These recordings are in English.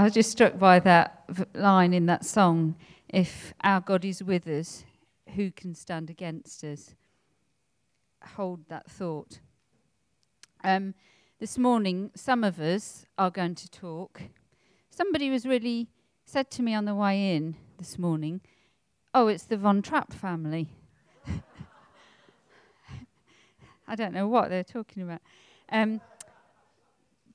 I was just struck by that line in that song if our God is with us, who can stand against us? Hold that thought. Um, this morning, some of us are going to talk. Somebody was really said to me on the way in this morning, Oh, it's the Von Trapp family. I don't know what they're talking about. Um,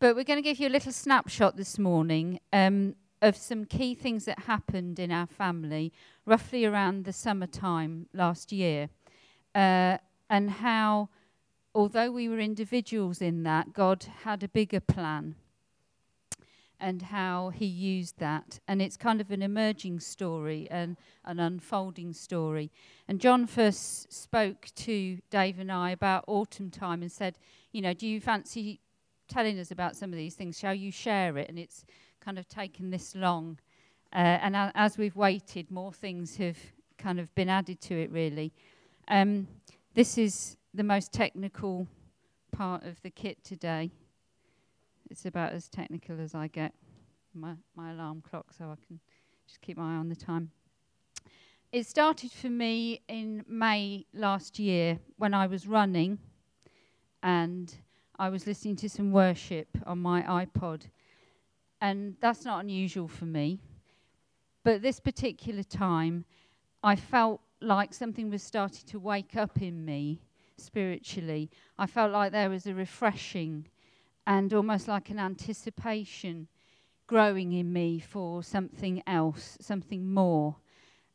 but we're going to give you a little snapshot this morning um, of some key things that happened in our family roughly around the summertime last year. Uh, and how, although we were individuals in that, God had a bigger plan and how he used that. And it's kind of an emerging story and an unfolding story. And John first spoke to Dave and I about autumn time and said, You know, do you fancy telling us about some of these things? Shall you share it? And it's kind of taken this long. Uh, and as we've waited, more things have kind of been added to it, really. Um, this is the most technical part of the kit today. It's about as technical as I get. My, my alarm clock, so I can just keep my eye on the time. It started for me in May last year when I was running and I was listening to some worship on my iPod. And that's not unusual for me. But this particular time, I felt like something was starting to wake up in me spiritually. I felt like there was a refreshing and almost like an anticipation growing in me for something else, something more.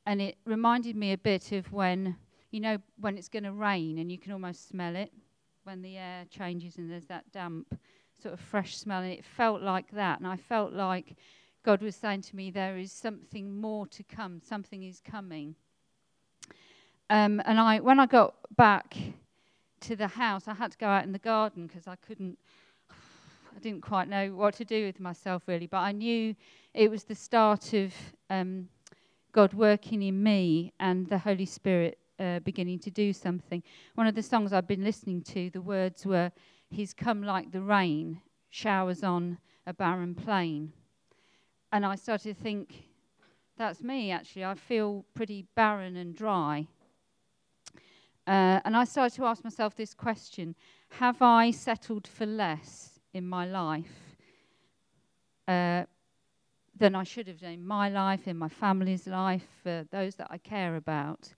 And it reminded me a bit of when, you know, when it's going to rain and you can almost smell it, when the air changes and there's that damp, sort of fresh smell. And it felt like that. And I felt like God was saying to me, there is something more to come, something is coming. Um, and I, when I got back to the house, I had to go out in the garden because I couldn't I didn't quite know what to do with myself really, but I knew it was the start of um, God working in me and the Holy Spirit uh, beginning to do something. One of the songs I've been listening to, the words were, He's come like the rain, showers on a barren plain. And I started to think, that's me actually. I feel pretty barren and dry. Uh, and I started to ask myself this question Have I settled for less in my life uh, than I should have done in my life, in my family's life, for those that I care about?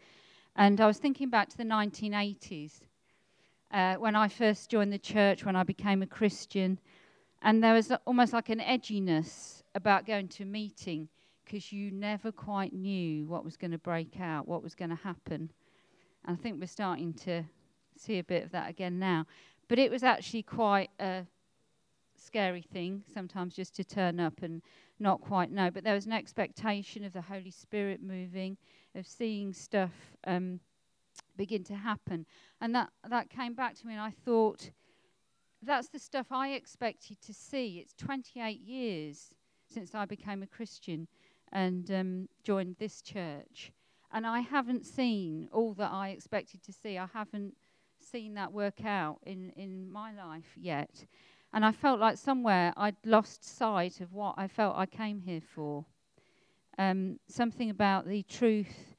And I was thinking back to the 1980s uh, when I first joined the church, when I became a Christian, and there was almost like an edginess about going to a meeting because you never quite knew what was going to break out, what was going to happen. And I think we're starting to see a bit of that again now. But it was actually quite a scary thing sometimes just to turn up and not quite know. But there was an expectation of the Holy Spirit moving, of seeing stuff um, begin to happen. And that, that came back to me, and I thought, that's the stuff I expected to see. It's 28 years since I became a Christian and um, joined this church. And I haven't seen all that I expected to see. I haven't seen that work out in, in my life yet. And I felt like somewhere I'd lost sight of what I felt I came here for. Um, something about the truth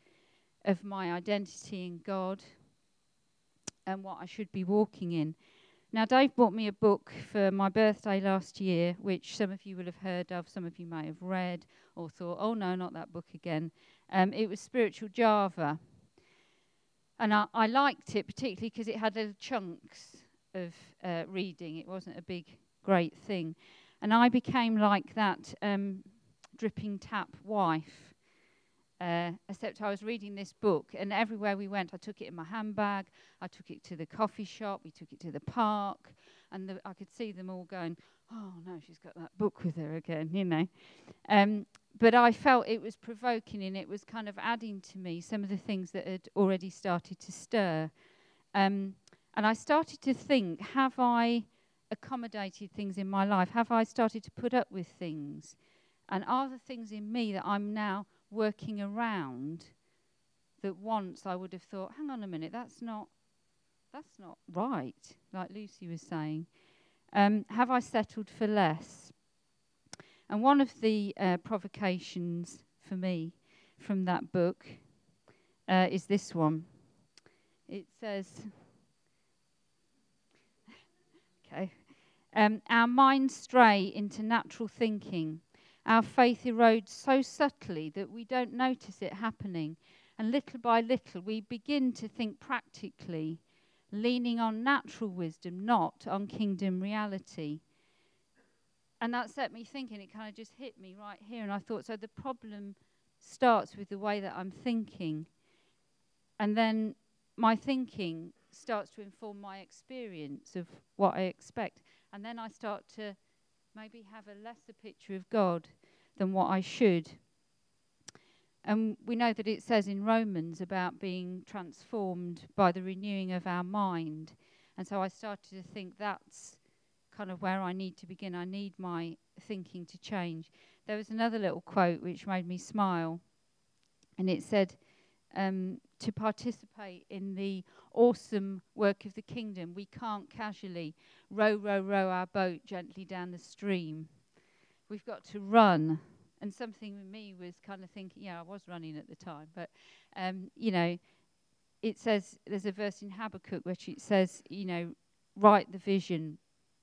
of my identity in God and what I should be walking in. Now, Dave bought me a book for my birthday last year, which some of you will have heard of, some of you may have read or thought, oh no, not that book again. Um, it was Spiritual Java. And I, I liked it particularly because it had little chunks of uh, reading. It wasn't a big, great thing. And I became like that um, dripping tap wife. Uh, except I was reading this book, and everywhere we went, I took it in my handbag. I took it to the coffee shop. We took it to the park, and the, I could see them all going, "Oh no, she's got that book with her again," you know. Um, but I felt it was provoking, and it was kind of adding to me some of the things that had already started to stir. Um, and I started to think, have I accommodated things in my life? Have I started to put up with things? And are the things in me that I'm now working around that once I would have thought, hang on a minute, that's not that's not right, like Lucy was saying. Um, have I settled for less? And one of the uh, provocations for me from that book uh, is this one. It says, okay, um, our minds stray into natural thinking. Our faith erodes so subtly that we don't notice it happening. And little by little, we begin to think practically, leaning on natural wisdom, not on kingdom reality. And that set me thinking, it kind of just hit me right here. And I thought, so the problem starts with the way that I'm thinking. And then my thinking starts to inform my experience of what I expect. And then I start to maybe have a lesser picture of God than what I should. And we know that it says in Romans about being transformed by the renewing of our mind. And so I started to think that's kind of where I need to begin. I need my thinking to change. There was another little quote which made me smile. And it said, um, to participate in the awesome work of the kingdom, we can't casually row, row, row our boat gently down the stream. We've got to run. And something with me was kind of thinking, yeah, I was running at the time, but, um, you know, it says, there's a verse in Habakkuk which it says, you know, write the vision,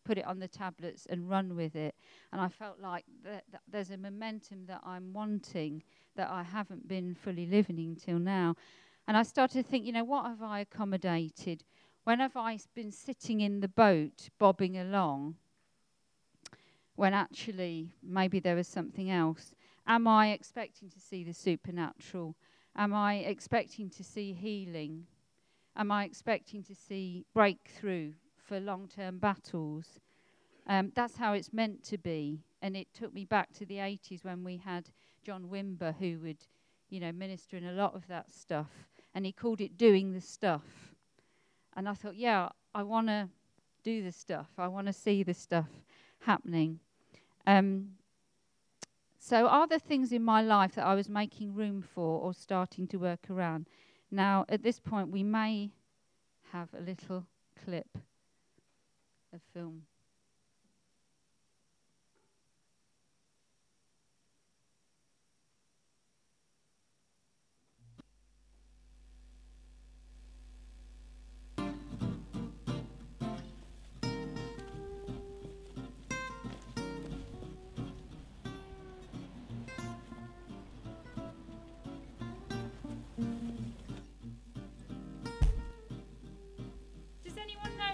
put it on the tablets and run with it. And I felt like that, that there's a momentum that I'm wanting that I haven't been fully living until now. And I started to think, you know, what have I accommodated? When have I been sitting in the boat, bobbing along, when actually maybe there was something else? Am I expecting to see the supernatural? Am I expecting to see healing? Am I expecting to see breakthrough for long term battles? Um, that's how it's meant to be. And it took me back to the 80s when we had John Wimber, who would, you know, ministering a lot of that stuff. And he called it doing the stuff. And I thought, yeah, I want to do the stuff. I want to see the stuff happening. Um, so, are there things in my life that I was making room for or starting to work around? Now, at this point, we may have a little clip of film.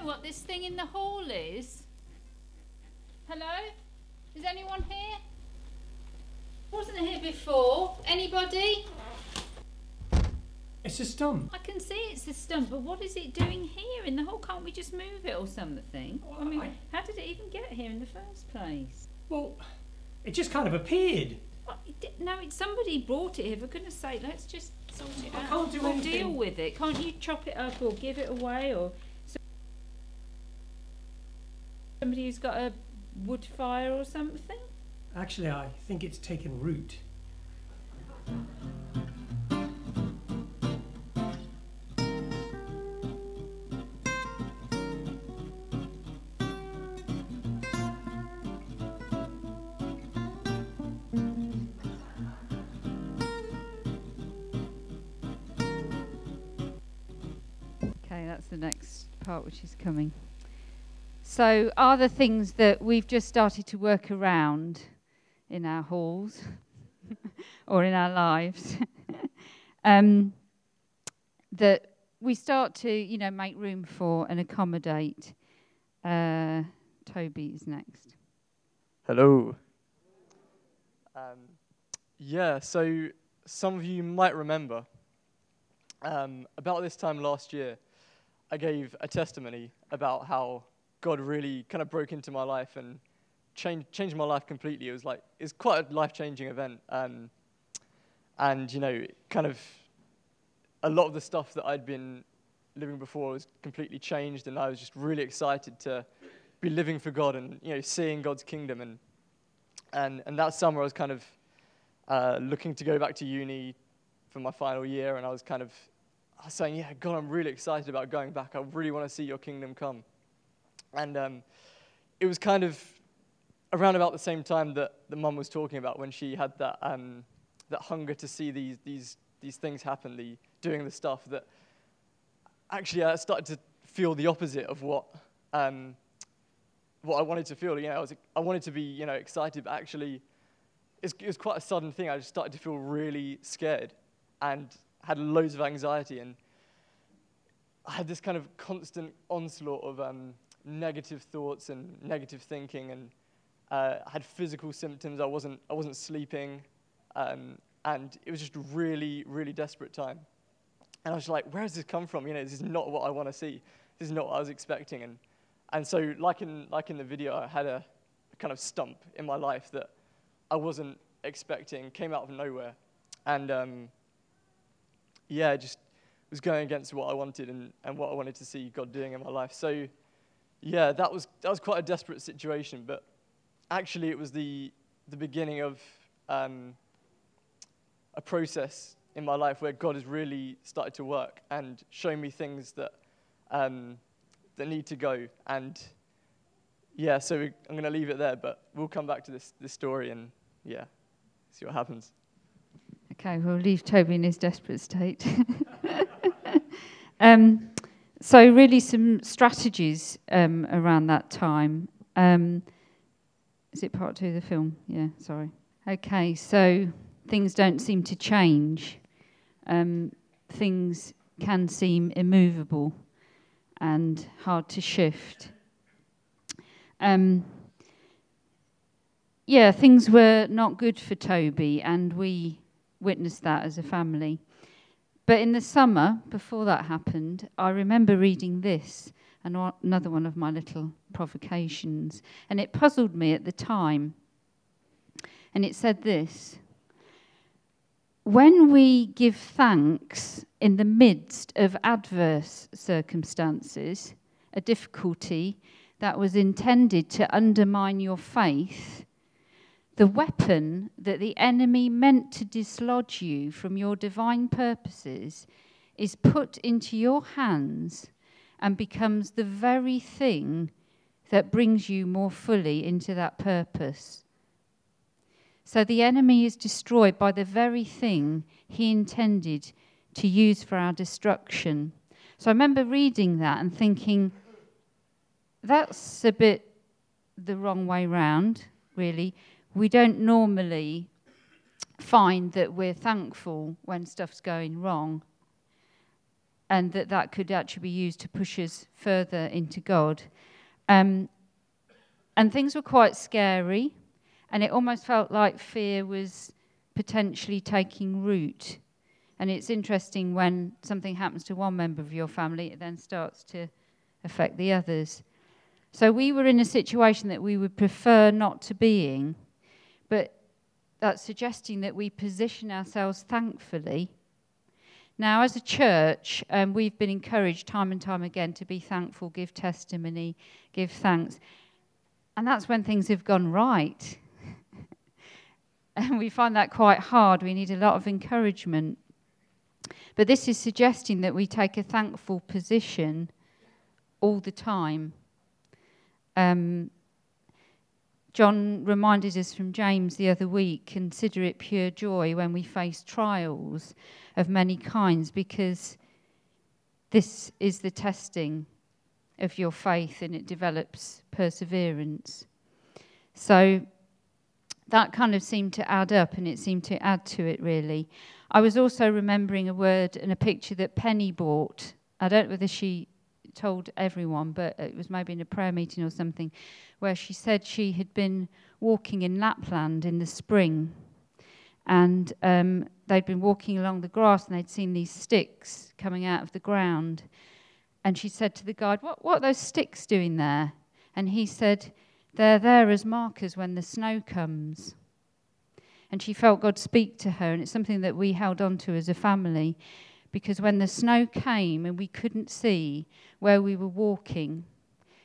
What this thing in the hall is? Hello? Is anyone here? Wasn't here before. Anybody? It's a stump. I can see it's a stump, but what is it doing here in the hall? Can't we just move it or something? Well, I mean, I- how did it even get here in the first place? Well, it just kind of appeared. Well, it no, it's somebody brought it here. For goodness sake, let's just sort it I out. can't do We'll anything. deal with it. Can't you chop it up or give it away or so- somebody who's got a wood fire or something? Actually, I think it's taken root. Okay, that's the next part which is coming. So, are the things that we've just started to work around in our halls or in our lives um, that we start to, you know, make room for and accommodate? Uh, Toby is next. Hello. Um, yeah, so some of you might remember um, about this time last year, I gave a testimony about how God really kind of broke into my life and changed changed my life completely. It was like it's quite a life changing event, um, and you know, kind of a lot of the stuff that I'd been living before was completely changed, and I was just really excited to be living for God and you know seeing God's kingdom. And and and that summer I was kind of uh, looking to go back to uni for my final year, and I was kind of saying, yeah, God, I'm really excited about going back. I really want to see Your kingdom come, and um, it was kind of around about the same time that the mum was talking about when she had that, um, that hunger to see these, these, these things happen, the doing the stuff that actually I started to feel the opposite of what, um, what I wanted to feel. You know, I, was, I wanted to be, you know, excited, but actually it was quite a sudden thing. I just started to feel really scared and had loads of anxiety and I had this kind of constant onslaught of um, negative thoughts and negative thinking and uh, had physical symptoms. I wasn't, I wasn't sleeping. Um, and it was just a really, really desperate time. And I was like, where has this come from? You know, this is not what I want to see. This is not what I was expecting. And, and so, like in, like in the video, I had a, a kind of stump in my life that I wasn't expecting, came out of nowhere. And um, yeah, just was going against what I wanted and, and what I wanted to see God doing in my life. So yeah, that was, that was quite a desperate situation, but actually it was the, the beginning of um, a process in my life where God has really started to work and show me things that, um, that need to go. And yeah, so I'm going to leave it there, but we'll come back to this, this story and yeah, see what happens. Okay, we'll leave Toby in his desperate state. um, so, really, some strategies um, around that time. Um, is it part two of the film? Yeah, sorry. Okay, so things don't seem to change. Um, things can seem immovable and hard to shift. Um, yeah, things were not good for Toby, and we witnessed that as a family. But in the summer, before that happened, I remember reading this, another one of my little provocations, and it puzzled me at the time. And it said this When we give thanks in the midst of adverse circumstances, a difficulty that was intended to undermine your faith, the weapon that the enemy meant to dislodge you from your divine purposes is put into your hands and becomes the very thing that brings you more fully into that purpose. So the enemy is destroyed by the very thing he intended to use for our destruction. So I remember reading that and thinking, that's a bit the wrong way round, really we don't normally find that we're thankful when stuff's going wrong and that that could actually be used to push us further into God. Um, and things were quite scary, and it almost felt like fear was potentially taking root. And it's interesting when something happens to one member of your family, it then starts to affect the others. So we were in a situation that we would prefer not to be in but that's suggesting that we position ourselves thankfully. Now, as a church, um, we've been encouraged time and time again to be thankful, give testimony, give thanks. And that's when things have gone right. and we find that quite hard. We need a lot of encouragement. But this is suggesting that we take a thankful position all the time. Um, John reminded us from James the other week consider it pure joy when we face trials of many kinds, because this is the testing of your faith and it develops perseverance. So that kind of seemed to add up and it seemed to add to it really. I was also remembering a word and a picture that Penny bought. I don't know whether she told everyone, but it was maybe in a prayer meeting or something, where she said she had been walking in Lapland in the spring. And um, they'd been walking along the grass and they'd seen these sticks coming out of the ground. And she said to the guide, What, what are those sticks doing there? And he said, They're there as markers when the snow comes. And she felt God speak to her, and it's something that we held on to as a family because when the snow came and we couldn't see where we were walking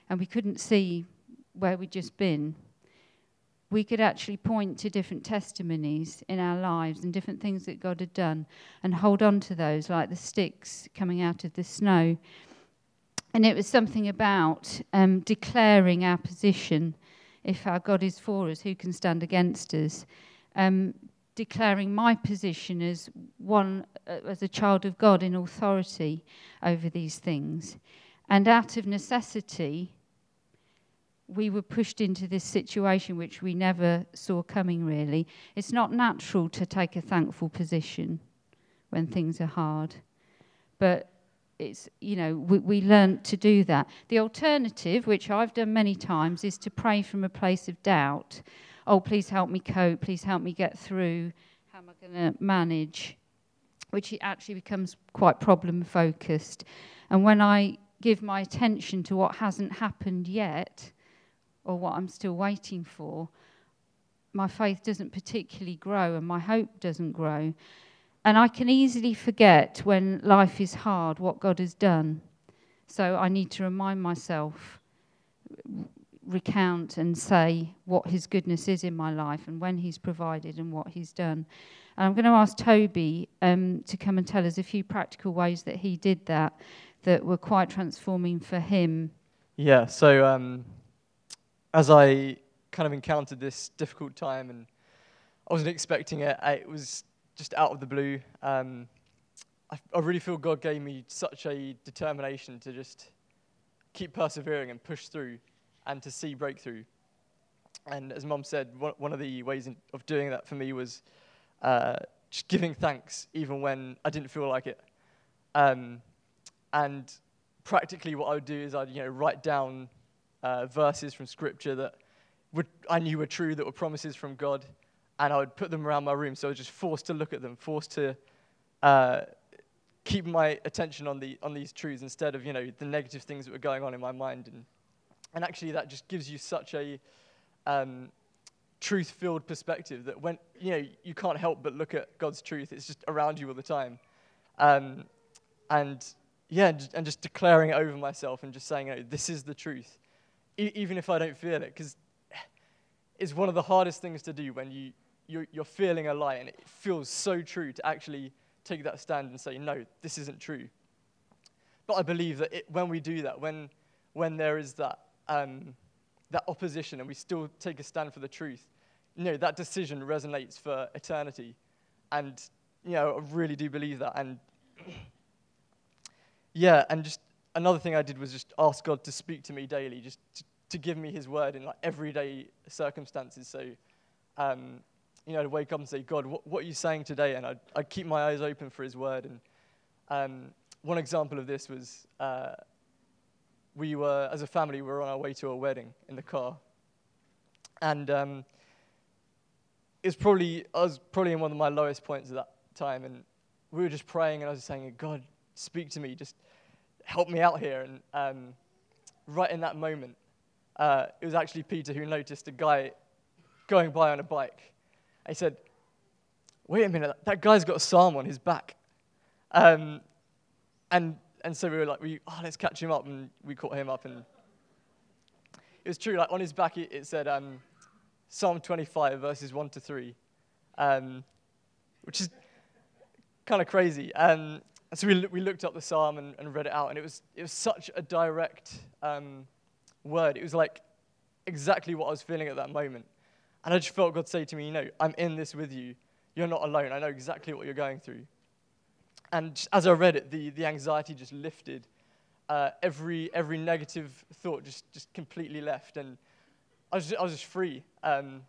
and we couldn't see where we'd just been, we could actually point to different testimonies in our lives and different things that God had done and hold on to those, like the sticks coming out of the snow. And it was something about um, declaring our position if our God is for us, who can stand against us? Um, declaring my position as one, uh, as a child of God in authority over these things. And out of necessity, we were pushed into this situation which we never saw coming, really. It's not natural to take a thankful position when things are hard. But it's, you know, we, we learn to do that. The alternative, which I've done many times, is to pray from a place of doubt. Oh, please help me cope. Please help me get through. How am I going to manage? Which actually becomes quite problem focused. And when I give my attention to what hasn't happened yet, or what I'm still waiting for, my faith doesn't particularly grow and my hope doesn't grow. And I can easily forget when life is hard what God has done. So I need to remind myself, recount and say what His goodness is in my life and when He's provided and what He's done. And I'm going to ask Toby um, to come and tell us a few practical ways that he did that that were quite transforming for him. Yeah, so um, as I kind of encountered this difficult time and I wasn't expecting it, it was just out of the blue. Um, I, I really feel God gave me such a determination to just keep persevering and push through and to see breakthrough. And as Mom said, one, of the ways of doing that for me was uh, just giving thanks even when I didn't feel like it. Um, and practically, what I would do is I'd you know write down uh, verses from Scripture that would, I knew were true, that were promises from God, and I would put them around my room. So I was just forced to look at them, forced to uh, keep my attention on, the, on these truths instead of, you know, the negative things that were going on in my mind. And, and actually, that just gives you such a um, truth-filled perspective that when, you know, you can't help but look at God's truth. It's just around you all the time. Um, and, yeah, and just declaring it over myself and just saying, know, this is the truth e- even if I don't feel it, because it's one of the hardest things to do when you, you're, you're feeling a lie and it feels so true to actually take that stand and say, no, this isn't true. But I believe that it, when we do that, when, when there is that, um, that opposition and we still take a stand for the truth, you know, that decision resonates for eternity. And, you know, I really do believe that. And, yeah, and just another thing I did was just ask God to speak to me daily, just to, to give me His word in like everyday circumstances. So, um, you know, to wake up and say, God, what, what are you saying today? And I'd, I'd, keep my eyes open for His word. And um, one example of this was uh, we were, as a family, we were on our way to a wedding in the car. And um, it was probably, I was probably in one of my lowest points at that time. And we were just praying, and I was saying, God, speak to me. Just help me out here. And um, right in that moment, uh, it was actually Peter who noticed a guy going by on a bike. And he said, Wait a minute, that guy's got a psalm on his back. Um, and, and so we were like, we, oh, let's catch him up. And we caught him up. And it was true, like on his back, it, it said um, Psalm 25, verses 1 to 3, um, which is kind of crazy. Um, and so we, we looked up the psalm and, and read it out, and it was, it was such a direct um, word. It was like exactly what I was feeling at that moment. And I just felt God say to me, You know, I'm in this with you. You're not alone. I know exactly what you're going through. And as I read it, the, the anxiety just lifted. Uh, every, every negative thought just, just completely left. And I was just, I was just free. Um,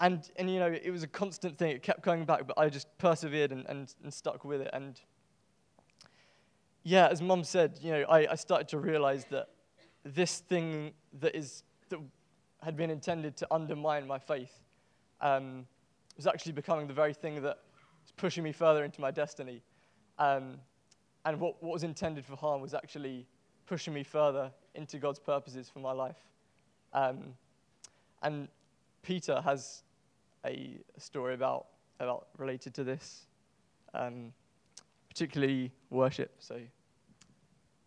and, and, you know, it was a constant thing. It kept coming back, but I just persevered and, and, and stuck with it. And yeah, as mum said, you know, I, I started to realize that this thing that is that had been intended to undermine my faith um, was actually becoming the very thing that was pushing me further into my destiny. Um, and what, what was intended for harm was actually pushing me further into God's purposes for my life. Um, and Peter has a, story about, about related to this. Um, particularly worship. So,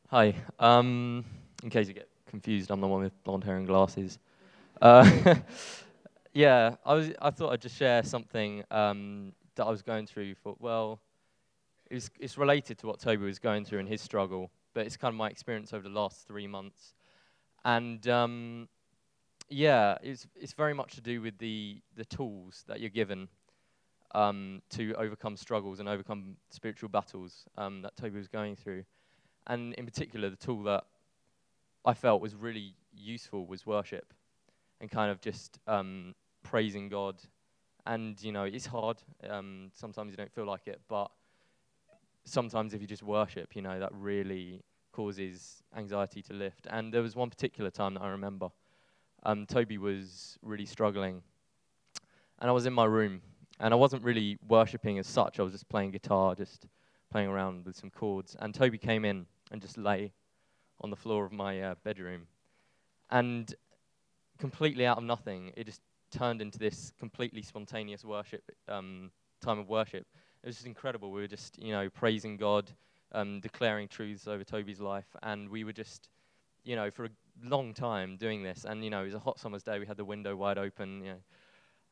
hi. Um, in case you get confused, I'm the one with blonde hair and glasses. Uh, yeah, I was. I thought I'd just share something um, that I was going through. Well, it's it's related to what Toby was going through in his struggle, but it's kind of my experience over the last three months. And um, yeah, it's it's very much to do with the the tools that you're given um, to overcome struggles and overcome spiritual battles um, that Toby was going through, and in particular, the tool that I felt was really useful was worship, and kind of just um, praising God. And you know, it's hard. Um, sometimes you don't feel like it, but sometimes if you just worship, you know, that really causes anxiety to lift. And there was one particular time that I remember um, Toby was really struggling. And I was in my room, and I wasn't really worshipping as such. I was just playing guitar, just playing around with some chords. And Toby came in and just lay on the floor of my uh, bedroom. And completely out of nothing, it just turned into this completely spontaneous worship, um, time of worship. It was just incredible. We were just, you know, praising God, um, declaring truths over Toby's life, and we were just, you know, for a long time doing this, and you know, it was a hot summer's day. We had the window wide open. You know,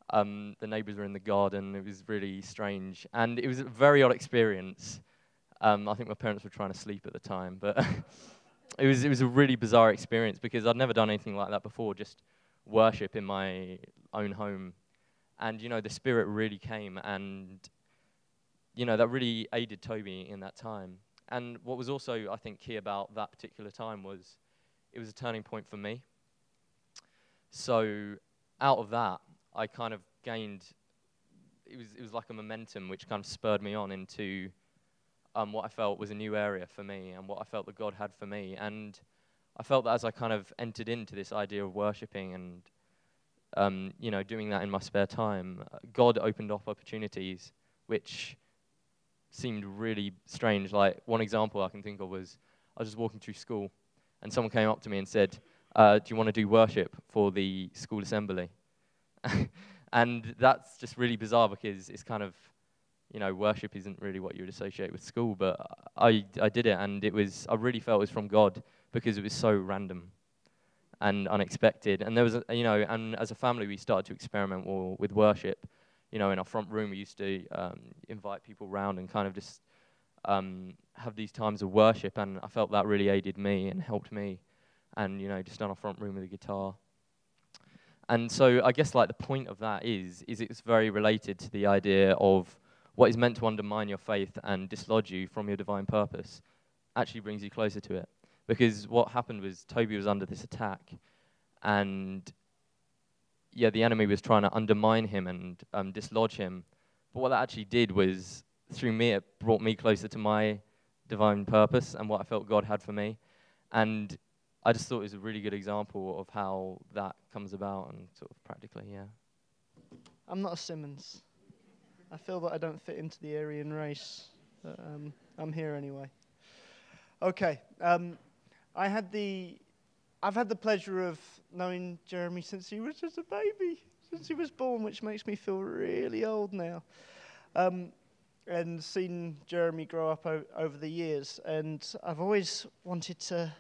um, the neighbours were in the garden. It was really strange, and it was a very odd experience. Um, I think my parents were trying to sleep at the time, but it was it was a really bizarre experience because I'd never done anything like that before. Just worship in my own home, and you know, the Spirit really came, and you know, that really aided Toby in that time. And what was also, I think, key about that particular time was it was a turning point for me. So out of that, I kind of gained. It was it was like a momentum which kind of spurred me on into um, what I felt was a new area for me and what I felt that God had for me. And I felt that as I kind of entered into this idea of worshiping and um, you know doing that in my spare time, uh, God opened up opportunities which seemed really strange. Like one example I can think of was I was just walking through school and someone came up to me and said, uh, "Do you want to do worship for the school assembly?" and that's just really bizarre because it's kind of, you know, worship isn't really what you would associate with school. But I I did it, and it was I really felt it was from God because it was so random and unexpected. And there was, a, you know, and as a family we started to experiment with worship. You know, in our front room we used to um, invite people round and kind of just um, have these times of worship, and I felt that really aided me and helped me. And you know, just on our front room with a guitar. And so I guess like the point of that is, is it's very related to the idea of what is meant to undermine your faith and dislodge you from your divine purpose actually brings you closer to it. Because what happened was Toby was under this attack, and yeah, the enemy was trying to undermine him and um, dislodge him. But what that actually did was through me, it brought me closer to my divine purpose and what I felt God had for me. And I just thought it was a really good example of how that comes about and sort of practically, yeah. I'm not a Simmons. I feel that I don't fit into the Aryan race, but um, I'm here anyway. Okay, um, I had the, I've had the pleasure of knowing Jeremy since he was just a baby, since he was born, which makes me feel really old now. Um, and seen Jeremy grow up o- over the years. And I've always wanted to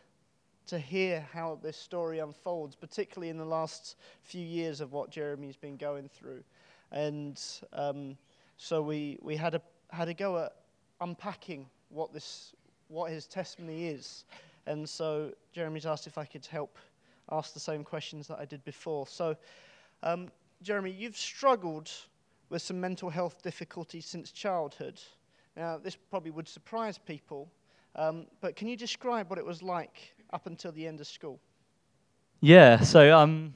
to hear how this story unfolds, particularly in the last few years of what Jeremy's been going through. And um, so we, we had a had a go at unpacking what this what his testimony is. And so Jeremy's asked if I could help ask the same questions that I did before. So, um, Jeremy, you've struggled with some mental health difficulties since childhood. Now, this probably would surprise people, um, but can you describe what it was like up until the end of school? Yeah, so um,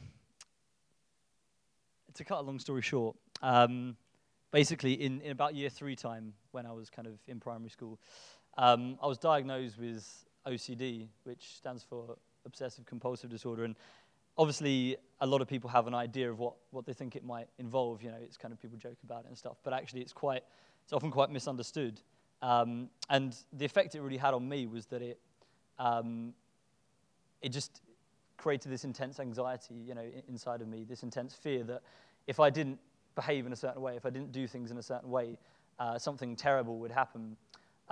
to cut a long story short, um, basically in, in about year three time, when I was kind of in primary school, um, I was diagnosed with OCD, which stands for obsessive compulsive disorder, and obviously a lot of people have an idea of what, what they think it might involve. You know, it's kind of people joke about it and stuff, but actually it's quite, it's often quite misunderstood. Um, and the effect it really had on me was that it, um, it just created this intense anxiety, you know, inside of me, this intense fear that if I didn't behave in a certain way, if I didn't do things in a certain way, uh, something terrible would happen.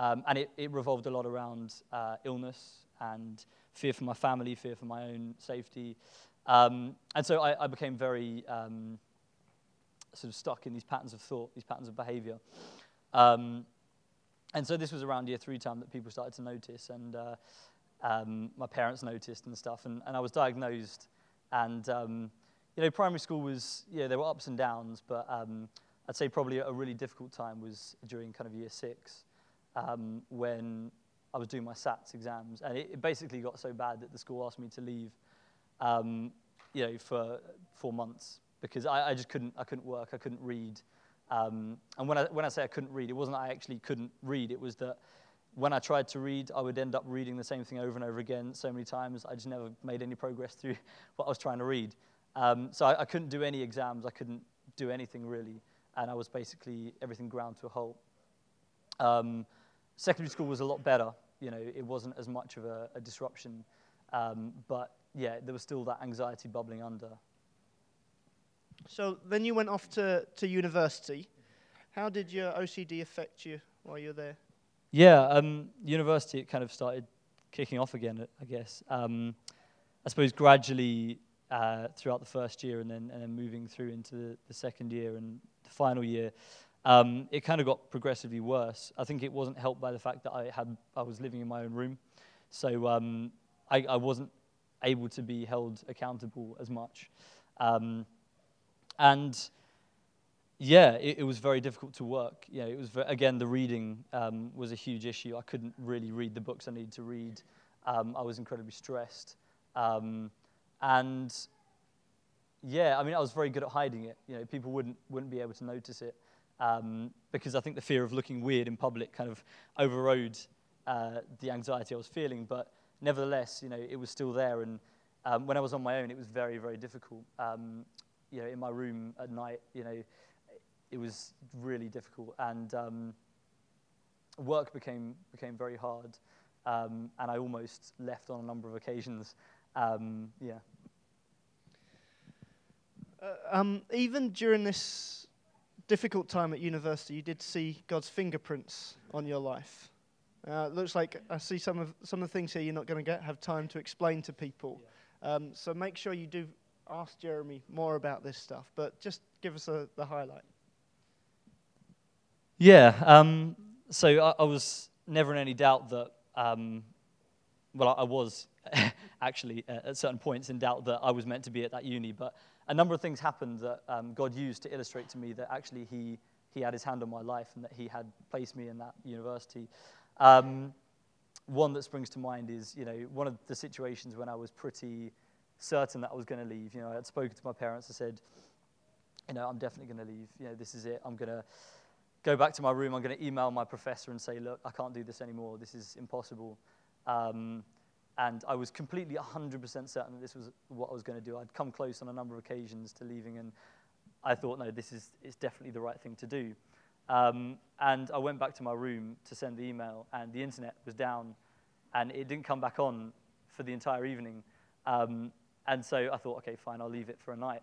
Um, and it, it revolved a lot around uh, illness and fear for my family, fear for my own safety, um, and so I, I became very um, sort of stuck in these patterns of thought, these patterns of behavior. Um, and so this was around year three time that people started to notice, and uh, um, my parents noticed and stuff. And, and I was diagnosed, and um, you know, primary school was, yeah, there were ups and downs, but I'd say probably a really difficult time was during kind of year six um, when I was doing my SATs exams. And it, it, basically got so bad that the school asked me to leave, um, you know, for four months because I, I, just couldn't, I couldn't work, I couldn't read. Um, and when I, when I say I couldn't read, it wasn't I actually couldn't read, it was that when I tried to read, I would end up reading the same thing over and over again so many times. I just never made any progress through what I was trying to read. Um, so I, I, couldn't do any exams. I couldn't do anything really, and I was basically everything ground to a halt. Um, secondary school was a lot better. You know, it wasn't as much of a, a disruption, um, but yeah, there was still that anxiety bubbling under. So then you went off to, to university. How did your OCD affect you while you were there? Yeah, um, university it kind of started kicking off again, I guess. Um, I suppose gradually uh, throughout the first year and then, and then moving through into the, the second year and the final year, um, it kind of got progressively worse. I think it wasn't helped by the fact that I, had, I was living in my own room. So um, I, I wasn't able to be held accountable as much. Um, and yeah, it, it, was very difficult to work. Know, it was again the reading um, was a huge issue. I couldn't really read the books I needed to read. Um, I was incredibly stressed, um, and yeah, I mean, I was very good at hiding it. You know, people wouldn't wouldn't be able to notice it um, because I think the fear of looking weird in public kind of overrode uh, the anxiety I was feeling. But nevertheless, you know, it was still there. And um, when I was on my own, it was very very difficult. Um, you know, in my room at night, you know it was really difficult, and um, work became became very hard, um, and I almost left on a number of occasions. Um, yeah. Uh, um, even during this difficult time at university, you did see God's fingerprints on your life. Uh, looks like I see some of some of the things here you're not going to get have time to explain to people. Yeah. Um, so make sure you do ask Jeremy more about this stuff, but just give us a, the highlight. Yeah, um, so I, I, was never in any doubt that, um, well, I, I was actually uh, at certain points in doubt that I was meant to be at that uni, but a number of things happened that um, God used to illustrate to me that actually He, he had His hand on my life and that He had placed me in that university. Um, one that springs to mind is, you know, one of the situations when I was pretty certain that I was going to leave. You know, I had spoken to my parents. I said, you know, I'm definitely going to leave. You know, this is it. I'm going to go back to my room. I'm going to email my professor and say, look, I can't do this anymore. This is impossible. Um, and I was completely 100% certain that this was what I was going to do. I'd come close on a number of occasions to leaving, and I thought, no, this is it's definitely the right thing to do. Um, and I went back to my room to send the email, and the internet was down, and it didn't come back on for the entire evening. Um, and so I thought, okay, fine, I'll leave it for a night.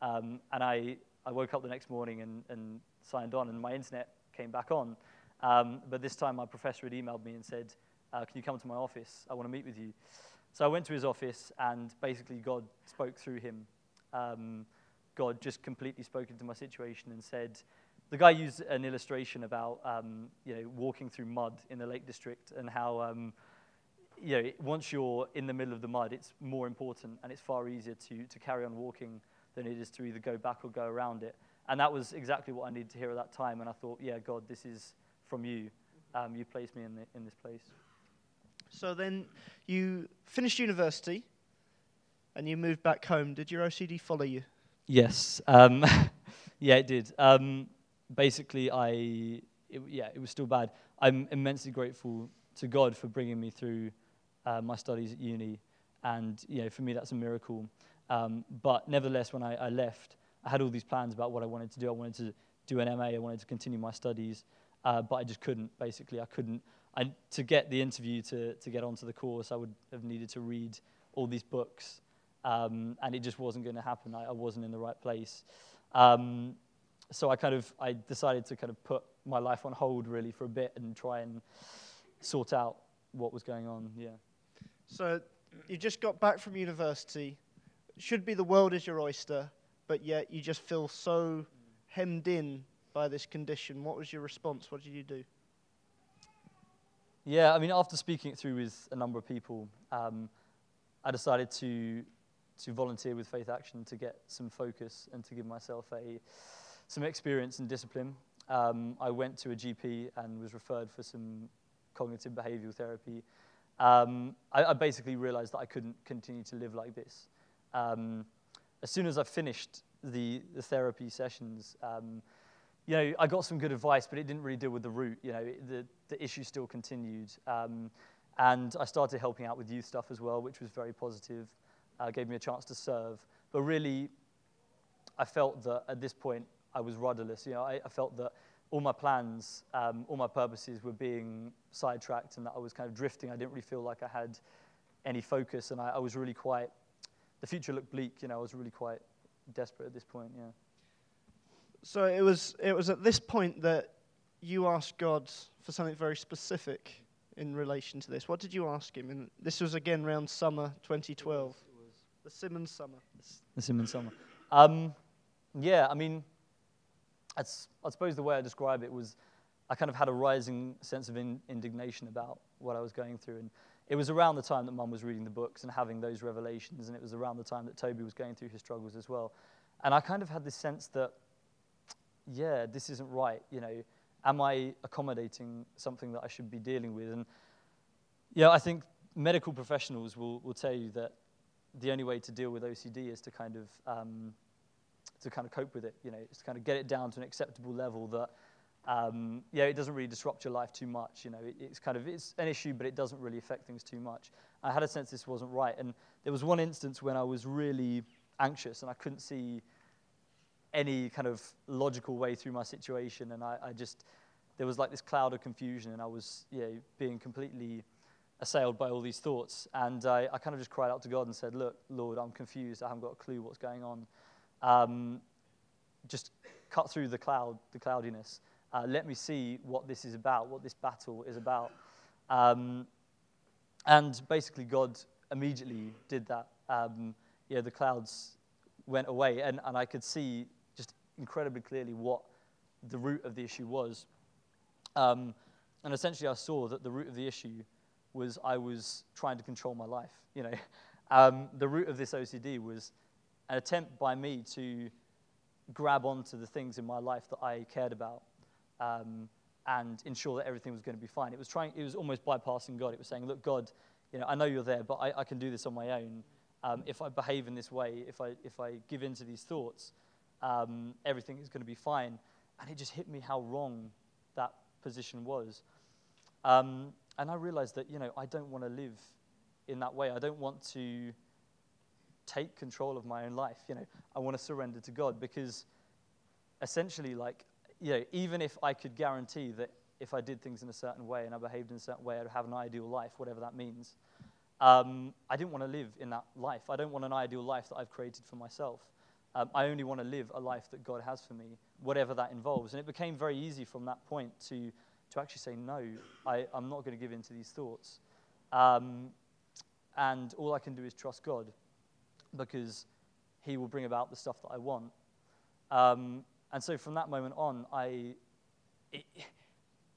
Um, and I, I woke up the next morning and, and signed on, and my internet came back on. Um, but this time, my professor had emailed me and said, uh, Can you come to my office? I want to meet with you. So I went to his office, and basically, God spoke through him. Um, God just completely spoke into my situation and said, the guy used an illustration about um, you know walking through mud in the Lake District and how um, you know once you're in the middle of the mud, it's more important and it's far easier to to carry on walking than it is to either go back or go around it. And that was exactly what I needed to hear at that time. And I thought, yeah, God, this is from you. Um, you placed me in, the, in this place. So then you finished university and you moved back home. Did your OCD follow you? Yes. Um, yeah, it did. Um, basically, I, it, yeah, it was still bad. I'm immensely grateful to God for bringing me through uh, my studies at uni. And, you know, for me, that's a miracle. Um, but nevertheless, when I, I left, I had all these plans about what I wanted to do. I wanted to do an MA. I wanted to continue my studies, uh, but I just couldn't. Basically, I couldn't. I, to get the interview to to get onto the course, I would have needed to read all these books, um, and it just wasn't going to happen. I, I, wasn't in the right place. Um, so I kind of I decided to kind of put my life on hold really for a bit and try and sort out what was going on. Yeah. So you just got back from university. Should be the world is your oyster but yet you just feel so hemmed in by this condition. What was your response? What did you do? Yeah, I mean, after speaking it through with a number of people, um, I decided to to volunteer with Faith Action to get some focus and to give myself a some experience and discipline. Um, I went to a GP and was referred for some cognitive behavioral therapy. Um, I, I, basically realized that I couldn't continue to live like this. Um, as soon as I finished the, the therapy sessions, um, you know, I got some good advice, but it didn't really deal with the root. You know, the, the issue still continued. Um, and I started helping out with youth stuff as well, which was very positive. Uh, gave me a chance to serve. But really, I felt that at this point, I was rudderless. You know, I, I felt that all my plans, um, all my purposes were being sidetracked and that I was kind of drifting. I didn't really feel like I had any focus and I, I was really quite, the future looked bleak. You know, I was really quite desperate at this point, yeah. So it was, it was at this point that you asked God for something very specific in relation to this. What did you ask him? And this was again around summer 2012. It was, it was the Simmons summer. The Simmons summer. Um, yeah, I mean, I suppose the way I describe it was I kind of had a rising sense of in, indignation about what I was going through. And it was around the time that mum was reading the books and having those revelations, and it was around the time that Toby was going through his struggles as well. And I kind of had this sense that, yeah, this isn't right. You know, am I accommodating something that I should be dealing with? And yeah, I think medical professionals will, will tell you that the only way to deal with OCD is to kind of um, to kind of cope with it. You know, to kind of get it down to an acceptable level that, um, yeah, it doesn't really disrupt your life too much. You know, it, it's kind of it's an issue, but it doesn't really affect things too much. I had a sense this wasn't right, and there was one instance when I was really anxious and I couldn't see any kind of logical way through my situation, and I, I just there was like this cloud of confusion, and I was being completely assailed by all these thoughts. And I, I, kind of just cried out to God and said, Look, Lord, I'm confused. I haven't got a clue what's going on um, just cut through the cloud, the cloudiness. Uh, let me see what this is about, what this battle is about. Um, and basically, God immediately did that. Um, yeah, the clouds went away, and, and I could see incredibly clearly what the root of the issue was. Um, and essentially, I saw that the root of the issue was I was trying to control my life. You know, um, the root of this OCD was an attempt by me to grab onto the things in my life that I cared about um, and ensure that everything was going to be fine. It was trying. It was almost bypassing God. It was saying, "Look, God, you know, I know you're there, but I, I can do this on my own. Um, if I behave in this way, if I if I give in to these thoughts, um, everything is going to be fine." And it just hit me how wrong that position was. Um, and I realized that you know I don't want to live in that way. I don't want to take control of my own life. You know, I want to surrender to God because essentially, like, you know, even if I could guarantee that if I did things in a certain way and I behaved in a certain way, I'd have an ideal life, whatever that means. Um, I didn't want to live in that life. I don't want an ideal life that I've created for myself. Um, I only want to live a life that God has for me, whatever that involves. And it became very easy from that point to, to actually say, no, I, am not going to give in to these thoughts. Um, and all I can do is trust God because he will bring about the stuff that I want. Um, and so from that moment on, I, it,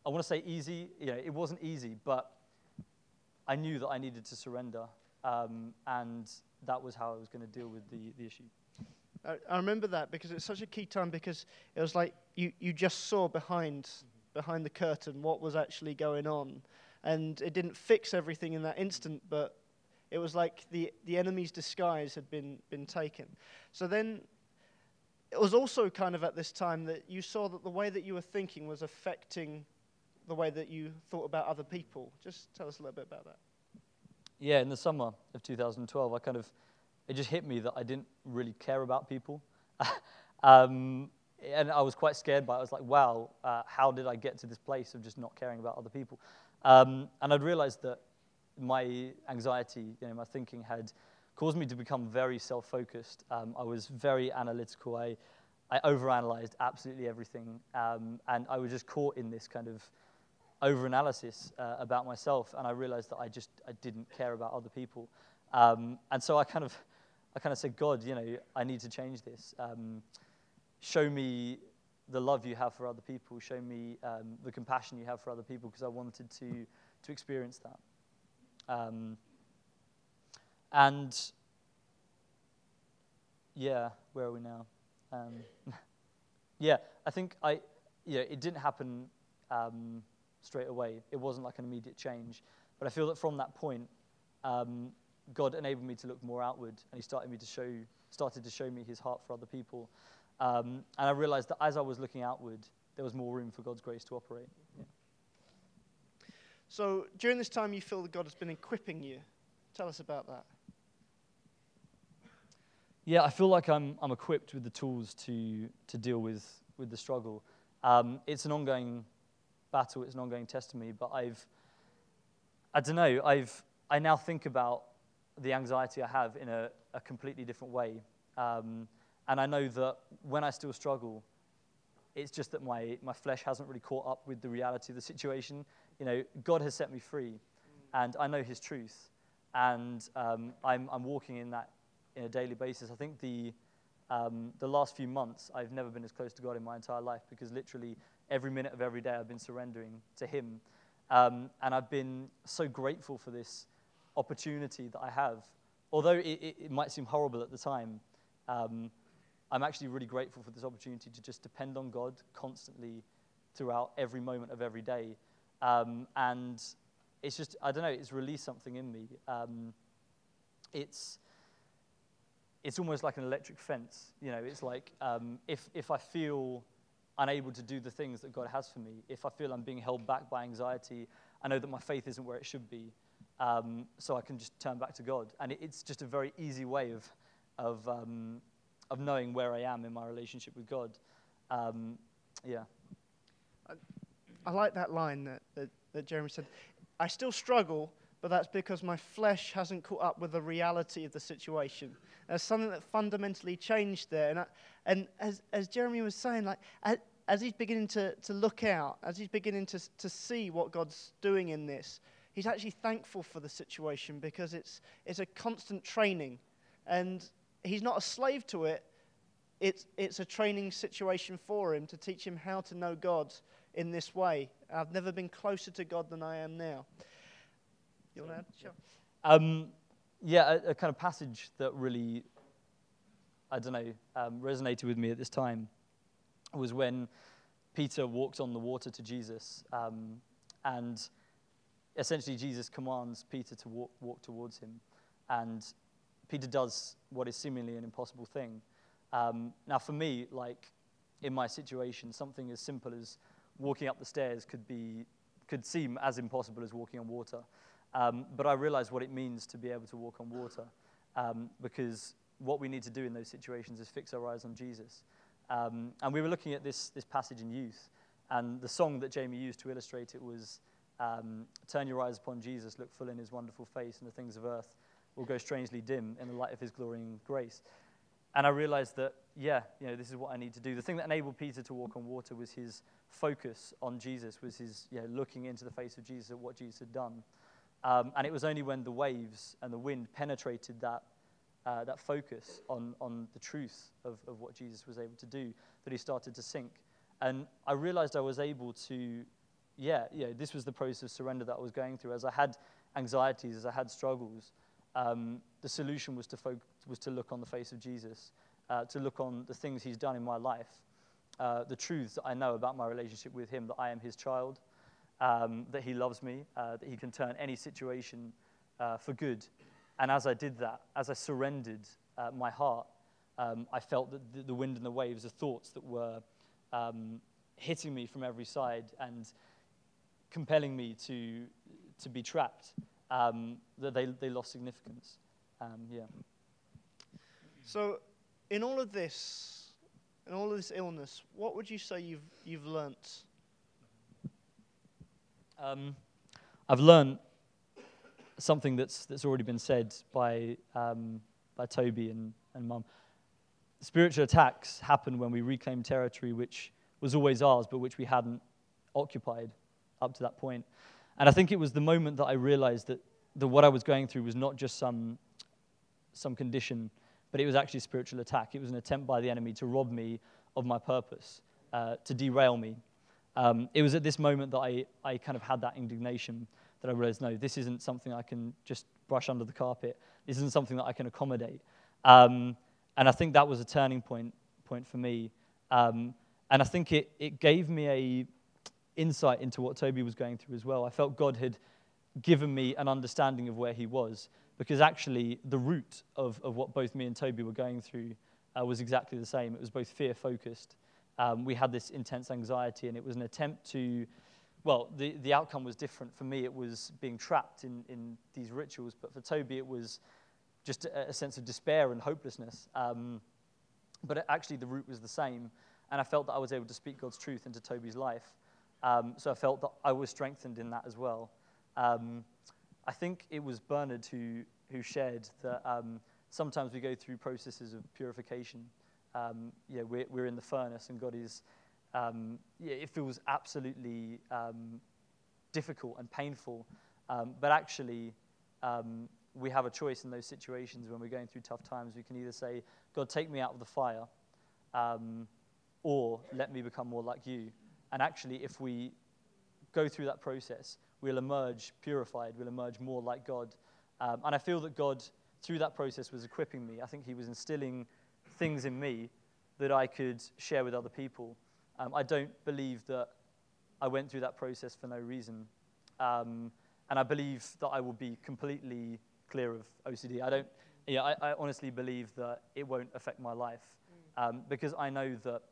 I want to say easy, you know, it wasn't easy, but I knew that I needed to surrender. Um, and that was how I was going to deal with the, the issue. I, remember that because it's such a key time because it was like you, you just saw behind, behind the curtain what was actually going on. And it didn't fix everything in that instant, but it was like the, the enemy's disguise had been, been taken. So then it was also kind of at this time that you saw that the way that you were thinking was affecting the way that you thought about other people. Just tell us a little bit about that. Yeah, in the summer of 2012, I kind of, it just hit me that I didn't really care about people. um, and I was quite scared by it. I was like, wow, uh, how did I get to this place of just not caring about other people? Um, and I'd realized that my anxiety, you know, my thinking had caused me to become very self-focused. Um, I was very analytical. I, I overanalyzed absolutely everything, um, and I was just caught in this kind of overanalysis uh, about myself. And I realized that I just I didn't care about other people. Um, and so I kind of I kind of said, God, you know, I need to change this. Um, show me the love you have for other people. Show me um, the compassion you have for other people, because I wanted to to experience that. Um, and yeah, where are we now? Um, yeah, I think I, yeah, it didn't happen um, straight away. It wasn't like an immediate change. But I feel that from that point, um, God enabled me to look more outward, and He started me to show, started to show me His heart for other people. Um, and I realized that as I was looking outward, there was more room for God's grace to operate. Yeah. So during this time, you feel that God has been equipping you. Tell us about that. Yeah, I feel like I'm, I'm equipped with the tools to, to deal with, with the struggle. Um, it's an ongoing battle, it's an ongoing test to me, but I've, I don't know, I've, I now think about the anxiety I have in a, a completely different way. Um, and I know that when I still struggle, it's just that my, my flesh hasn't really caught up with the reality of the situation. You know, God has set me free, and I know His truth, and um, I'm, I'm walking in that in a daily basis. I think the, um, the last few months, I've never been as close to God in my entire life because literally every minute of every day I've been surrendering to Him. Um, and I've been so grateful for this opportunity that I have. Although it, it, it might seem horrible at the time, um, I'm actually really grateful for this opportunity to just depend on God constantly throughout every moment of every day. Um, and it's just, I don't know, it's released something in me. Um, it's, it's almost like an electric fence. You know, it's like um, if, if I feel unable to do the things that God has for me, if I feel I'm being held back by anxiety, I know that my faith isn't where it should be. Um, so I can just turn back to God. And it, it's just a very easy way of, of, um, of knowing where I am in my relationship with God. Um, yeah. I, I, like that line that, that, that Jeremy said. I still struggle, but that's because my flesh hasn't caught up with the reality of the situation. There's something that fundamentally changed there. And, I, and as, as Jeremy was saying, like, as, as he's beginning to, to look out, as he's beginning to, to see what God's doing in this, he's actually thankful for the situation because it's, it's a constant training. And he's not a slave to it, it's, it's a training situation for him to teach him how to know God in this way. I've never been closer to God than I am now. You want to add? Sure. Um, yeah, a, a, kind of passage that really, I don't know, um, resonated with me at this time was when Peter walked on the water to Jesus. Um, and essentially, Jesus commands Peter to walk, walk towards him. And Peter does what is seemingly an impossible thing. Um, now, for me, like in my situation, something as simple as walking up the stairs could be could seem as impossible as walking on water. Um, but I realize what it means to be able to walk on water um, because what we need to do in those situations is fix our eyes on Jesus. Um, and we were looking at this, this passage in youth, and the song that Jamie used to illustrate it was um, Turn your eyes upon Jesus, look full in his wonderful face, and the things of earth will go strangely dim in the light of his glory and grace. And I realized that, yeah, you know, this is what I need to do. The thing that enabled Peter to walk on water was his focus on Jesus, was his you know, looking into the face of Jesus at what Jesus had done. Um, and it was only when the waves and the wind penetrated that, uh, that focus on, on the truth of, of what Jesus was able to do that he started to sink. And I realized I was able to, yeah, yeah, this was the process of surrender that I was going through. As I had anxieties, as I had struggles, um, the solution was to, fo- was to look on the face of Jesus, uh, to look on the things he's done in my life, uh, the truths that I know about my relationship with him, that I am his child, um, that he loves me, uh, that he can turn any situation uh, for good. And as I did that, as I surrendered uh, my heart, um, I felt that the, the, wind and the waves, of thoughts that were um, hitting me from every side and compelling me to, to be trapped, um, that they, they lost significance. Um, yeah. So, in all of this, in all of this illness, what would you say you've, you've learnt? Um, I've learned something that's, that's already been said by, um, by Toby and, and Mum. Spiritual attacks happen when we reclaim territory which was always ours, but which we hadn't occupied up to that point. And I think it was the moment that I realized that, that what I was going through was not just some, some condition, but it was actually a spiritual attack. It was an attempt by the enemy to rob me of my purpose, uh, to derail me. Um, it was at this moment that I, I kind of had that indignation that I realized, no, this isn't something I can just brush under the carpet. This isn't something that I can accommodate. Um, and I think that was a turning point point for me. Um, and I think it, it gave me a insight into what Toby was going through as well. I felt God had given me an understanding of where he was because actually the root of, of what both me and Toby were going through uh, was exactly the same. It was both fear focused. Um, we had this intense anxiety, and it was an attempt to, well, the, the outcome was different. For me, it was being trapped in, in these rituals, but for Toby, it was just a, a sense of despair and hopelessness. Um, but it, actually, the root was the same, and I felt that I was able to speak God's truth into Toby's life. Um, so I felt that I was strengthened in that as well. Um, I think it was Bernard who, who shared that um, sometimes we go through processes of purification. Um, yeah, we're, we're in the furnace, and God is, um, yeah, it feels absolutely um, difficult and painful. Um, but actually, um, we have a choice in those situations when we're going through tough times. We can either say, God, take me out of the fire, or let me become more like you. And actually, if we go through that process, we'll emerge purified, we'll emerge more like God. Um, and I feel that God, through that process, was equipping me. I think He was instilling things in me that I could share with other people. Um, I don't believe that I went through that process for no reason. Um, and I believe that I will be completely clear of OCD. I don't, yeah, I, I honestly believe that it won't affect my life um, because I know that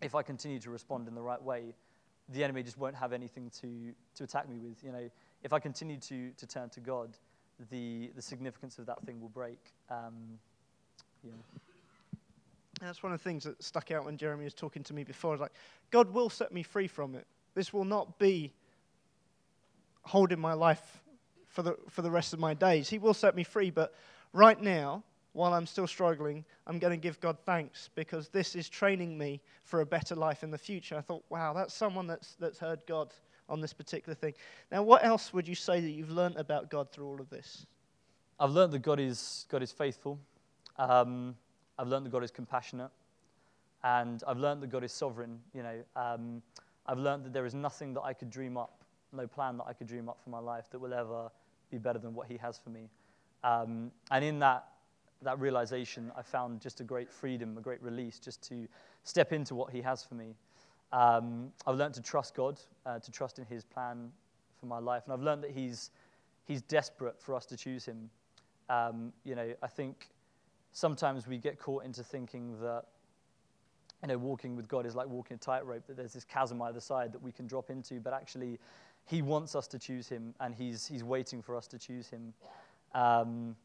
if I continue to respond in the right way, the enemy just won't have anything to, to attack me with. You know, if I continue to, to turn to God, the, the significance of that thing will break. Um, yeah. That's one of the things that stuck out when Jeremy was talking to me before. I was like, God will set me free from it. This will not be holding my life for the, for the rest of my days. He will set me free, but right now, while I'm still struggling, I'm going to give God thanks because this is training me for a better life in the future. I thought, wow, that's someone that's, that's heard God on this particular thing. Now, what else would you say that you've learned about God through all of this? I've learned that God is, God is faithful. Um, I've learned that God is compassionate. And I've learned that God is sovereign. You know, um, I've learned that there is nothing that I could dream up, no plan that I could dream up for my life that will ever be better than what He has for me. Um, and in that, that realization, I found just a great freedom, a great release, just to step into what He has for me. Um, I've learned to trust God, uh, to trust in His plan for my life, and I've learned that He's He's desperate for us to choose Him. Um, you know, I think sometimes we get caught into thinking that you know walking with God is like walking a tightrope, that there's this chasm either side that we can drop into, but actually he wants us to choose him, and he's, he's waiting for us to choose him. Um,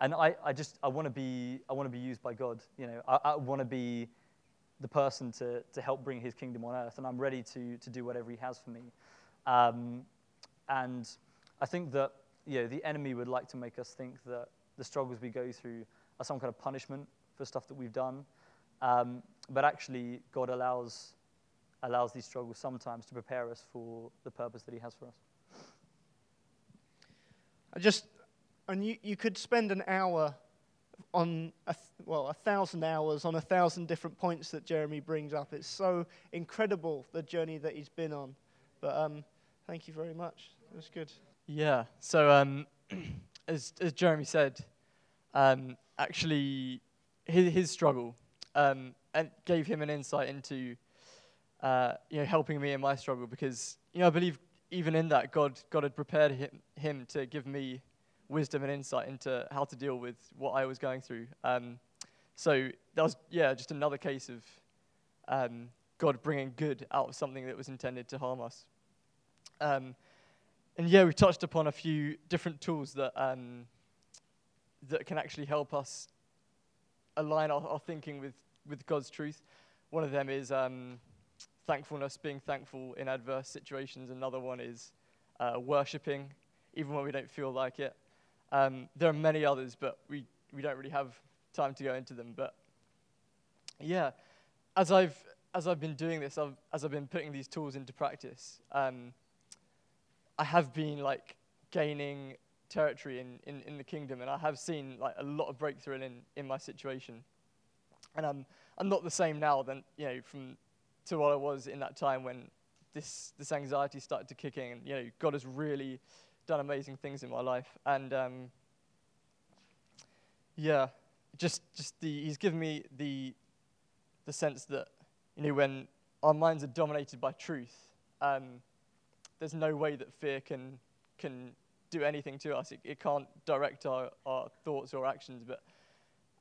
and I, I just I want to be I want to be used by God. You know, I, I want to be the person to, to help bring His kingdom on earth, and I'm ready to to do whatever He has for me. Um, and I think that you know the enemy would like to make us think that the struggles we go through are some kind of punishment for stuff that we've done. Um, but actually, God allows allows these struggles sometimes to prepare us for the purpose that He has for us. I just, and you, you could spend an hour on, a well, a thousand hours on a thousand different points that Jeremy brings up. It's so incredible, the journey that he's been on. But um, thank you very much. It was good. Yeah. So, um, as as Jeremy said, um, actually, his, his struggle um, and gave him an insight into uh, you know, helping me in my struggle because, you know, I believe even in that, God, God had prepared him, him to give me wisdom and insight into how to deal with what I was going through. Um, so that was, yeah, just another case of um, God bringing good out of something that was intended to harm us. Um, and yeah, we touched upon a few different tools that um, that can actually help us align our, our, thinking with, with God's truth. One of them is um, thankfulness, being thankful in adverse situations. Another one is uh, worshipping, even when we don't feel like it. Um, there are many others, but we, we don't really have time to go into them. But yeah, as I've, as I've been doing this, I've, as I've been putting these tools into practice, um, I have been like gaining territory in, in, in the kingdom, and I have seen like a lot of breakthrough in, in my situation. And I'm, I'm not the same now than, you know, from to what I was in that time when this this anxiety started to kick in. And, you know, God has really done amazing things in my life, and um, yeah, just just the he's given me the the sense that you know when our minds are dominated by truth, um, there's no way that fear can can do anything to us. It, it can't direct our, our thoughts or actions. But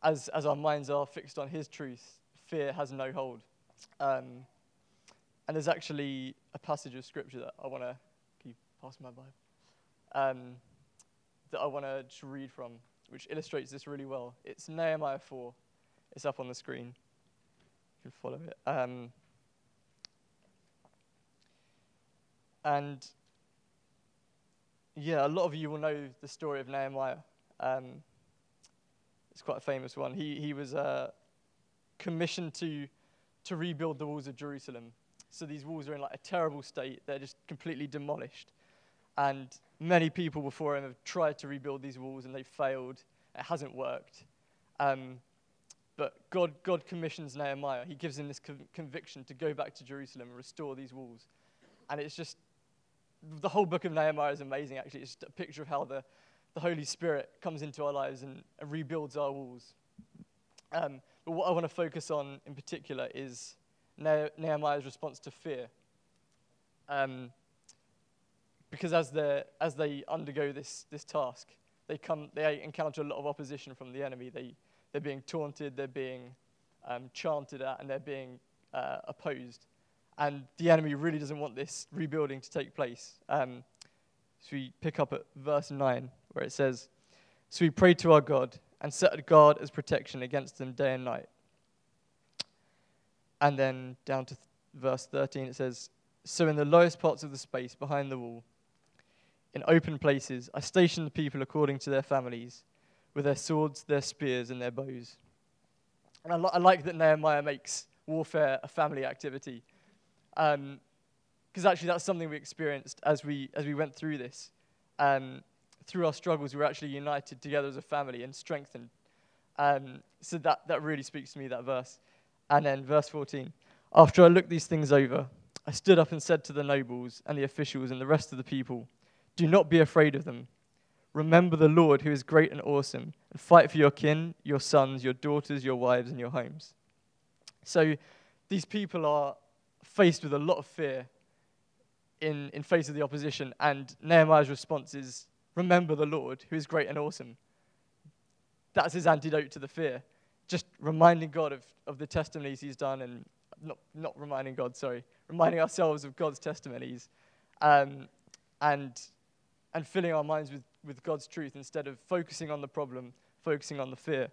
as as our minds are fixed on His truth, fear has no hold. Um, and there's actually a passage of scripture that I want to. Can you pass my Bible? Um, that I want to read from, which illustrates this really well. It's Nehemiah 4. It's up on the screen. You can follow it. Um, and yeah, a lot of you will know the story of Nehemiah. Um, it's quite a famous one. He, he was uh, commissioned to, to rebuild the walls of Jerusalem. So these walls are in like a terrible state. They're just completely demolished. And many people before him have tried to rebuild these walls and they've failed. It hasn't worked. Um, but God, God commissions Nehemiah. He gives him this conv- conviction to go back to Jerusalem and restore these walls. And it's just, the whole book of Nehemiah is amazing, actually. It's just a picture of how the, the Holy Spirit comes into our lives and, and rebuilds our walls. Um, but what I want to focus on in particular is ne- Nehemiah's response to fear. Um, because as, as they undergo this, this task, they, come, they encounter a lot of opposition from the enemy. They, they're being taunted, they're being um, chanted at, and they're being uh, opposed. And the enemy really doesn't want this rebuilding to take place. Um, so we pick up at verse 9, where it says, So we prayed to our God and set a guard as protection against them day and night. And then down to th- verse 13, it says, So in the lowest parts of the space behind the wall, in open places, I stationed the people according to their families, with their swords, their spears, and their bows. And I, li- I like that Nehemiah makes warfare a family activity, because um, actually that's something we experienced as we as we went through this. Um, through our struggles, we were actually united together as a family and strengthened. Um, so that that really speaks to me that verse. And then verse 14. After I looked these things over, I stood up and said to the nobles and the officials and the rest of the people. Do not be afraid of them. Remember the Lord who is great and awesome, and fight for your kin, your sons, your daughters, your wives, and your homes. So these people are faced with a lot of fear in, in face of the opposition, and Nehemiah's response is, Remember the Lord who is great and awesome. That's his antidote to the fear. Just reminding God of, of the testimonies he's done, and not, not reminding God, sorry, reminding ourselves of God's testimonies. Um, and and filling our minds with, with God's truth instead of focusing on the problem, focusing on the fear.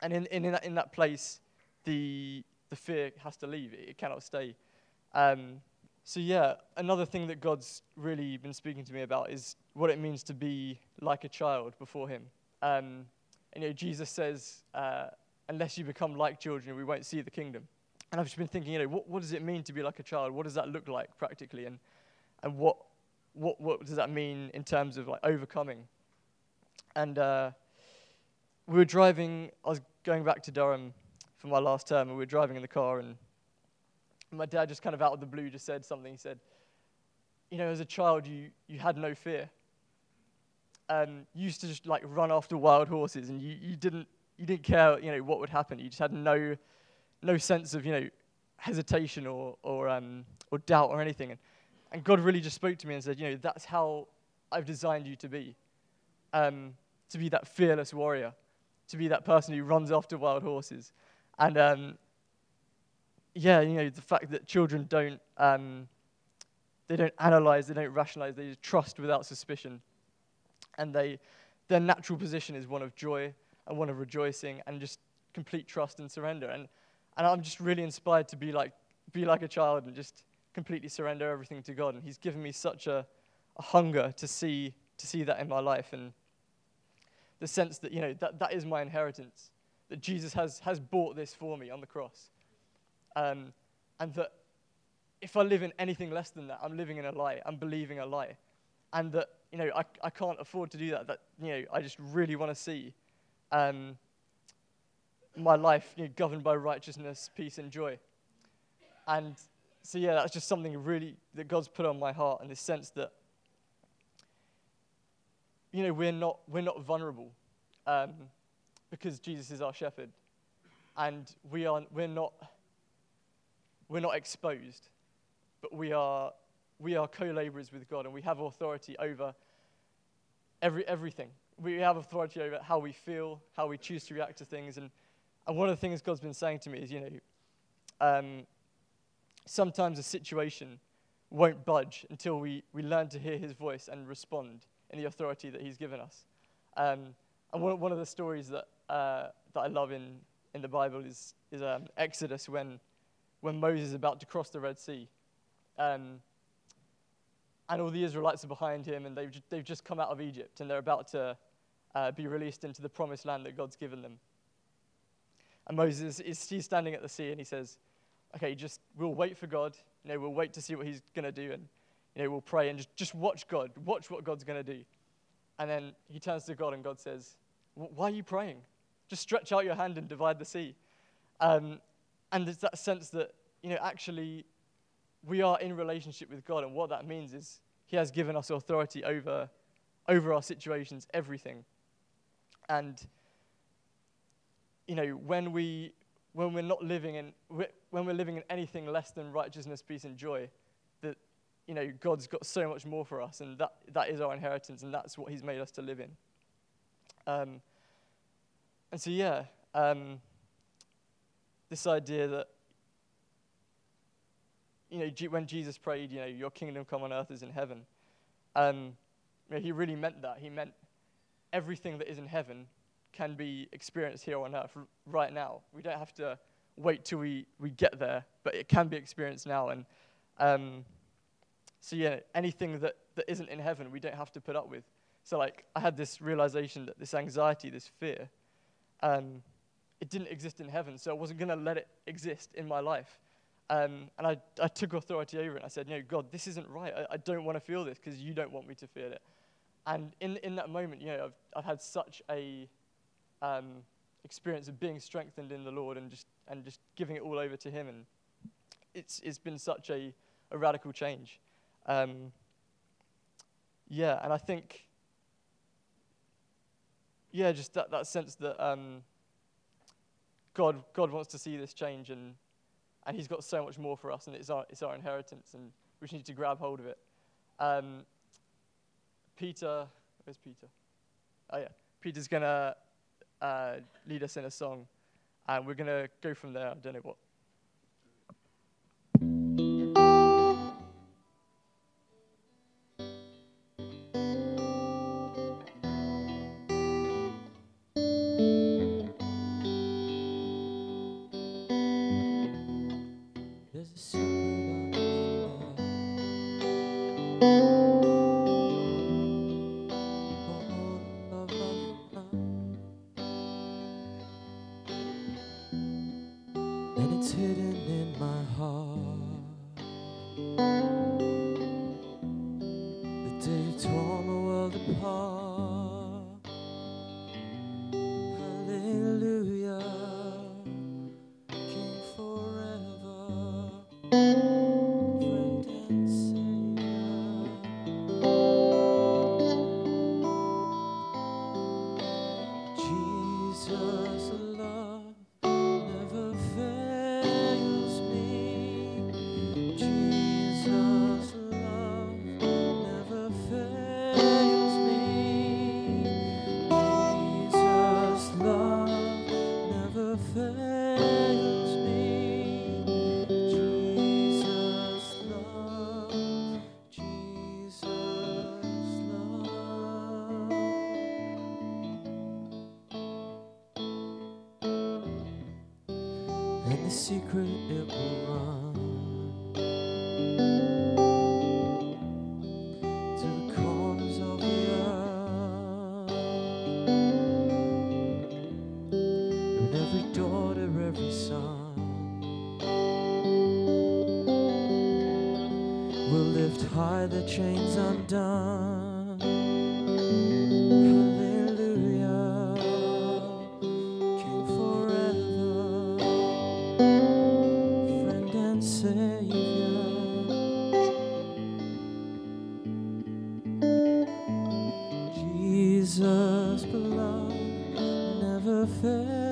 And in, in, in, that, in that place, the, the fear has to leave, it, it cannot stay. Um, so, yeah, another thing that God's really been speaking to me about is what it means to be like a child before Him. Um, and, you know, Jesus says, uh, unless you become like children, we won't see the kingdom. And I've just been thinking, you know, what, what does it mean to be like a child? What does that look like practically? And, and what, what, what does that mean in terms of like overcoming? And uh, we were driving, I was going back to Durham for my last term, and we were driving in the car, and my dad just kind of out of the blue just said something. He said, You know, as a child, you, you had no fear. Um, you used to just like run after wild horses, and you, you, didn't, you didn't care, you know, what would happen. You just had no, no sense of, you know, hesitation or, or, um, or doubt or anything. And and God really just spoke to me and said, you know, that's how I've designed you to be. Um, to be that fearless warrior, to be that person who runs after wild horses. And um, yeah, you know, the fact that children don't, um, they don't analyze, they don't rationalize, they just trust without suspicion. And they, their natural position is one of joy and one of rejoicing and just complete trust and surrender. And, and I'm just really inspired to be like, be like a child and just completely surrender everything to God. And He's given me such a, a hunger to see, to see that in my life and the sense that, you know, that, that is my inheritance, that Jesus has, has bought this for me on the cross. Um, and that if I live in anything less than that, I'm living in a lie. I'm believing a lie. And that, you know, I, I can't afford to do that. That, you know, I just really want to see um, my life you know, governed by righteousness, peace, and joy. And so yeah, that's just something really that God's put on my heart in the sense that you know we're not we're not vulnerable. Um, because Jesus is our shepherd, and we are we're not we're not exposed, but we are we are co-laborers with God, and we have authority over every everything. We have authority over how we feel, how we choose to react to things, and and one of the things God's been saying to me is, you know, um, sometimes a situation won't budge until we, we learn to hear his voice and respond in the authority that he's given us. Um, and one, one of the stories that, uh, that I love in, in the Bible is, is um, Exodus when, when Moses is about to cross the Red Sea. Um, and all the Israelites are behind him, and they've, ju- they've just come out of Egypt, and they're about to uh, be released into the promised land that God's given them. And Moses is he's standing at the sea, and he says, "Okay, just we'll wait for God. You know, we'll wait to see what He's going to do, and you know, we'll pray and just just watch God, watch what God's going to do." And then he turns to God, and God says, "Why are you praying? Just stretch out your hand and divide the sea." Um, and there's that sense that you know, actually, we are in relationship with God, and what that means is He has given us authority over over our situations, everything. And you know, when we when we're not living in when we're living in anything less than righteousness, peace, and joy, that you know God's got so much more for us, and that that is our inheritance, and that's what He's made us to live in. Um, and so, yeah, um, this idea that you know when Jesus prayed, you know, Your kingdom come on earth as in heaven. Um, you know, he really meant that. He meant everything that is in heaven can be experienced here on earth right now. We don't have to wait till we, we get there, but it can be experienced now. And um, so, yeah, anything that, that isn't in heaven, we don't have to put up with. So, like, I had this realization that this anxiety, this fear, um, it didn't exist in heaven, so I wasn't going to let it exist in my life. Um, and I, I took authority over it. I said, No, God, this isn't right. I, I don't want to feel this because you don't want me to feel it. And in, in that moment, you know, I've, I've had such a um, experience of being strengthened in the Lord and just, and just giving it all over to Him. And it's, it's been such a, a radical change. Um, yeah, and I think, yeah, just that, that sense that um, God, God wants to see this change and, and He's got so much more for us, and it's our, it's our inheritance, and we just need to grab hold of it. Um, Peter, where's Peter? Oh, yeah. Peter's going to uh, lead us in a song, and we're going to go from there. I don't know what. It's hidden in my heart. perfect.